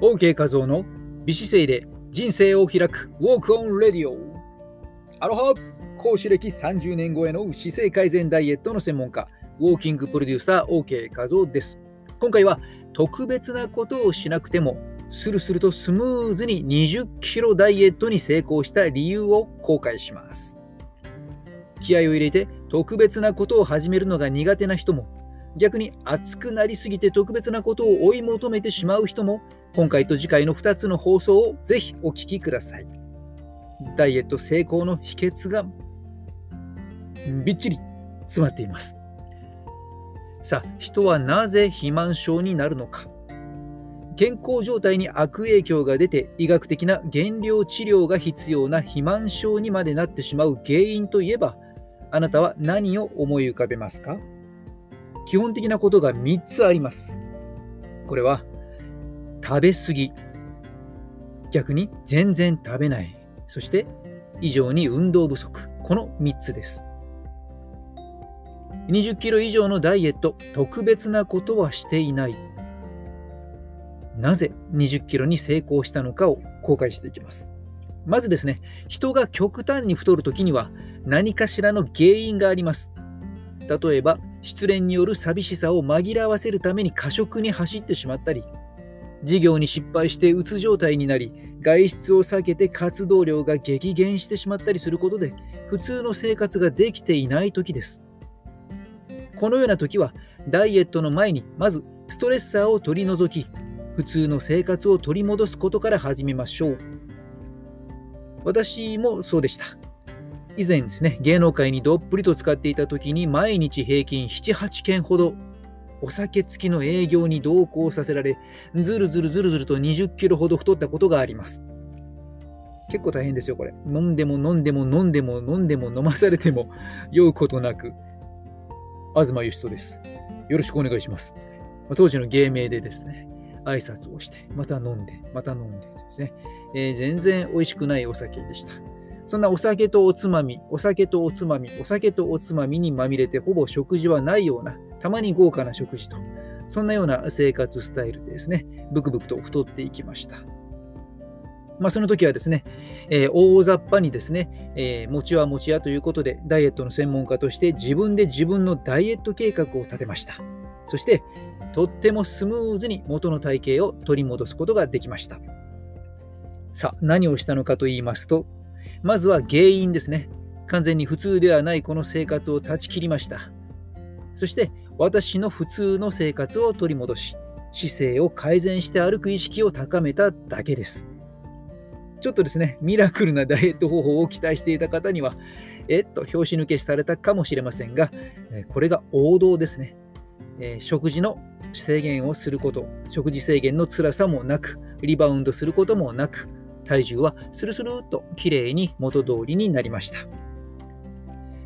OK 画像の美姿勢で人生を開く Walk on Radio アロハ講師歴30年超えの姿勢改善ダイエットの専門家ウォーキングプロデューサー OK 画像です。今回は特別なことをしなくてもスルスルとスムーズに20キロダイエットに成功した理由を公開します。気合を入れて特別なことを始めるのが苦手な人も逆に熱くなりすぎて特別なことを追い求めてしまう人も今回と次回の2つの放送をぜひお聞きください。ダイエット成功の秘訣がびっちり詰まっています。さあ、人はなぜ肥満症になるのか。健康状態に悪影響が出て医学的な減量治療が必要な肥満症にまでなってしまう原因といえばあなたは何を思い浮かべますか？基本的なことが3つあります。これは食べ過ぎ、逆に全然食べない、そして以上に運動不足、この3つです。20キロ以上のダイエット、特別なことはしていない。なぜ20キロに成功したのかを公開していきます。まずですね、人が極端に太るときには何かしらの原因があります。例えば、失恋による寂しさを紛らわせるために過食に走ってしまったり、事業に失敗してうつ状態になり、外出を避けて活動量が激減してしまったりすることで、普通の生活ができていない時です。このような時は、ダイエットの前にまずストレッサーを取り除き、普通の生活を取り戻すことから始めましょう。私もそうでした。以前ですね、芸能界にどっぷりと使っていた時に毎日平均7、8件ほどお酒付きの営業に同行させられ、ずるずるずるずると20キロほど太ったことがあります。結構大変ですよ、これ。飲んでも飲んでも飲んでも飲んでも飲まされても酔うことなく、東義人です。よろしくお願いします。当時の芸名でですね、挨拶をして、また飲んで、また飲んでですね、えー、全然美味しくないお酒でした。そんなお酒とおつまみ、お酒とおつまみ、お酒とおつまみにまみれてほぼ食事はないような、たまに豪華な食事と、そんなような生活スタイルでですね、ブクブクと太っていきました。まあ、その時はですね、えー、大雑把にですね、えー、餅は餅屋ということで、ダイエットの専門家として自分で自分のダイエット計画を立てました。そして、とってもスムーズに元の体型を取り戻すことができました。さあ、何をしたのかと言いますと、まずは原因ですね。完全に普通ではないこの生活を断ち切りました。そして私の普通の生活を取り戻し、姿勢を改善して歩く意識を高めただけです。ちょっとですね、ミラクルなダイエット方法を期待していた方には、えっと、拍子抜けされたかもしれませんが、これが王道ですね。え食事の制限をすること、食事制限の辛さもなく、リバウンドすることもなく、体重はスルスルっときれいに元通りになりました。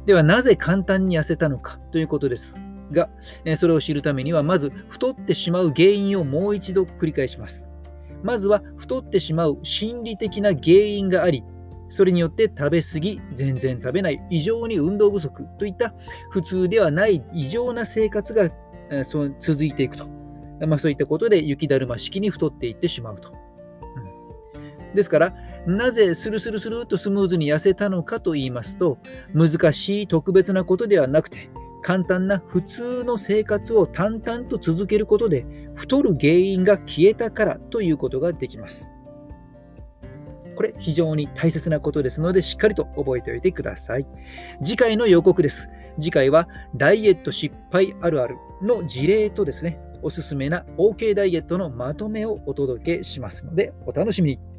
ではなぜ簡単に痩せたのかということですが、それを知るためにはまず太ってしまう原因をもう一度繰り返します。まずは太ってしまう心理的な原因があり、それによって食べ過ぎ、全然食べない、異常に運動不足といった普通ではない異常な生活が続いていくと。まあ、そういったことで雪だるま式に太っていってしまうと。うんですから、なぜスルスルスルっとスムーズに痩せたのかと言いますと、難しい特別なことではなくて、簡単な普通の生活を淡々と続けることで、太る原因が消えたからということができます。これ非常に大切なことですので、しっかりと覚えておいてください。次回の予告です。次回はダイエット失敗あるあるの事例とですね、おすすめな OK ダイエットのまとめをお届けしますので、お楽しみに。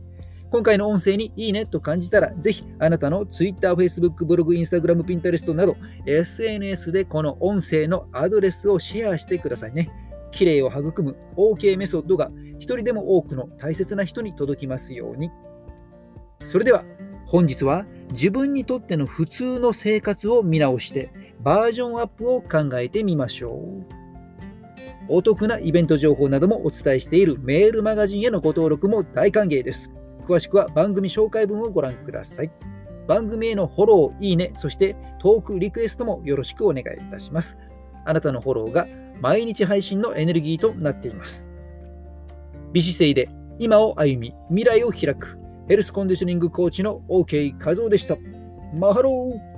今回の音声にいいねと感じたら、ぜひあなたの Twitter、Facebook、ブログ、Instagram、Pinterest など SNS でこの音声のアドレスをシェアしてくださいね。綺麗を育む OK メソッドが一人でも多くの大切な人に届きますように。それでは本日は自分にとっての普通の生活を見直してバージョンアップを考えてみましょう。お得なイベント情報などもお伝えしているメールマガジンへのご登録も大歓迎です。詳しくは番組紹介文をご覧ください。番組へのフォロー、いいね、そしてトークリクエストもよろしくお願いいたします。あなたのフォローが毎日配信のエネルギーとなっています。美姿勢で今を歩み、未来を開く、ヘルスコンディショニングコーチの OK 和夫でした。マハロー